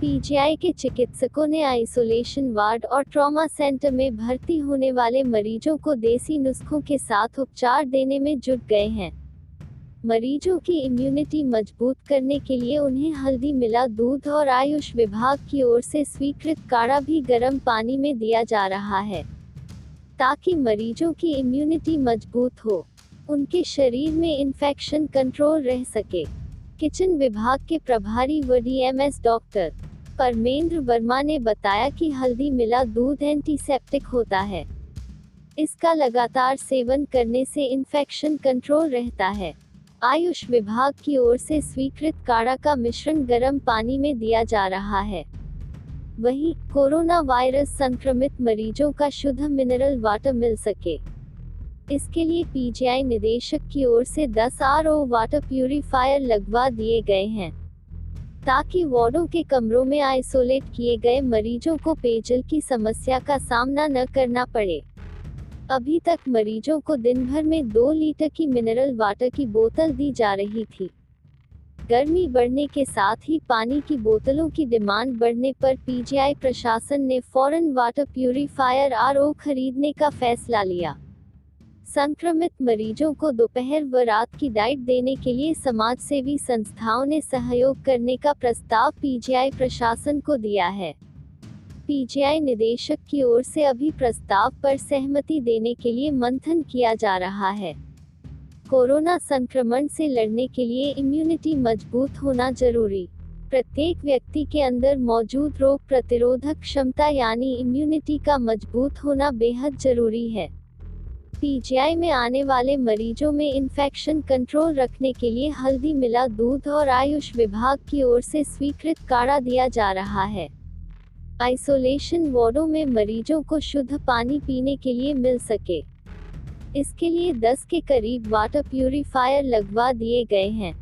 PGI के चिकित्सकों ने आइसोलेशन वार्ड और ट्रॉमा सेंटर में भर्ती होने वाले मरीजों को देसी नुस्खों के साथ उपचार देने में जुट गए हैं। मरीजों की इम्यूनिटी मज़बूत करने के लिए उन्हें हल्दी मिला दूध और आयुष विभाग की ओर से स्वीकृत काढ़ा भी गर्म पानी में दिया जा रहा है, ताकि मरीजों की इम्यूनिटी मज़बूत हो। उनके शरीर में इन्फेक्शन कंट्रोल रह सके। किचन विभाग के प्रभारी व डीएमएस डॉक्टर परमेंद्र वर्मा ने बताया कि हल्दी मिला दूध एंटीसेप्टिक होता है। इसका लगातार सेवन करने से इन्फेक्शन कंट्रोल रहता है। आयुष विभाग की ओर से स्वीकृत काढ़ा का मिश्रण गर्म पानी में दिया जा रहा है। वहीं, कोरोना वायरस संक्रमित मरीजों का शुद्ध मिनरल वाटर मिल सके। इसके लिए पीजीआई निदेशक की ओर से 10 आर वाटर प्यूरिफायर लगवा दिए गए हैं। ताकि वार्डों के कमरों में आइसोलेट किए गए मरीजों को पेयजल की समस्या का सामना न करना पड़े। अभी तक मरीजों को दिन भर में दो लीटर की मिनरल वाटर की बोतल दी जा रही थी। गर्मी बढ़ने के साथ ही पानी की बोतलों की डिमांड बढ़ने पर पीजीआई प्रशासन ने फॉरेन वाटर प्यूरिफायर आर खरीदने का फैसला लिया। संक्रमित मरीजों को दोपहर व रात की डाइट देने के लिए समाज सेवी संस्थाओं ने सहयोग करने का प्रस्ताव पीजीआई प्रशासन को दिया है। पीजीआई निदेशक की ओर से अभी प्रस्ताव पर सहमति देने के लिए मंथन किया जा रहा है। कोरोना संक्रमण से लड़ने के लिए इम्यूनिटी मज़बूत होना ज़रूरी। प्रत्येक व्यक्ति के अंदर मौजूद रोग प्रतिरोधक क्षमता यानी इम्यूनिटी का मज़बूत होना बेहद ज़रूरी है। पीजीआई में आने वाले मरीजों में इन्फेक्शन कंट्रोल रखने के लिए हल्दी मिला दूध और आयुष विभाग की ओर से स्वीकृत काढ़ा दिया जा रहा है। आइसोलेशन वार्डों में मरीजों को शुद्ध पानी पीने के लिए मिल सके। इसके लिए 10 के करीब वाटर प्यूरिफायर लगवा दिए गए हैं।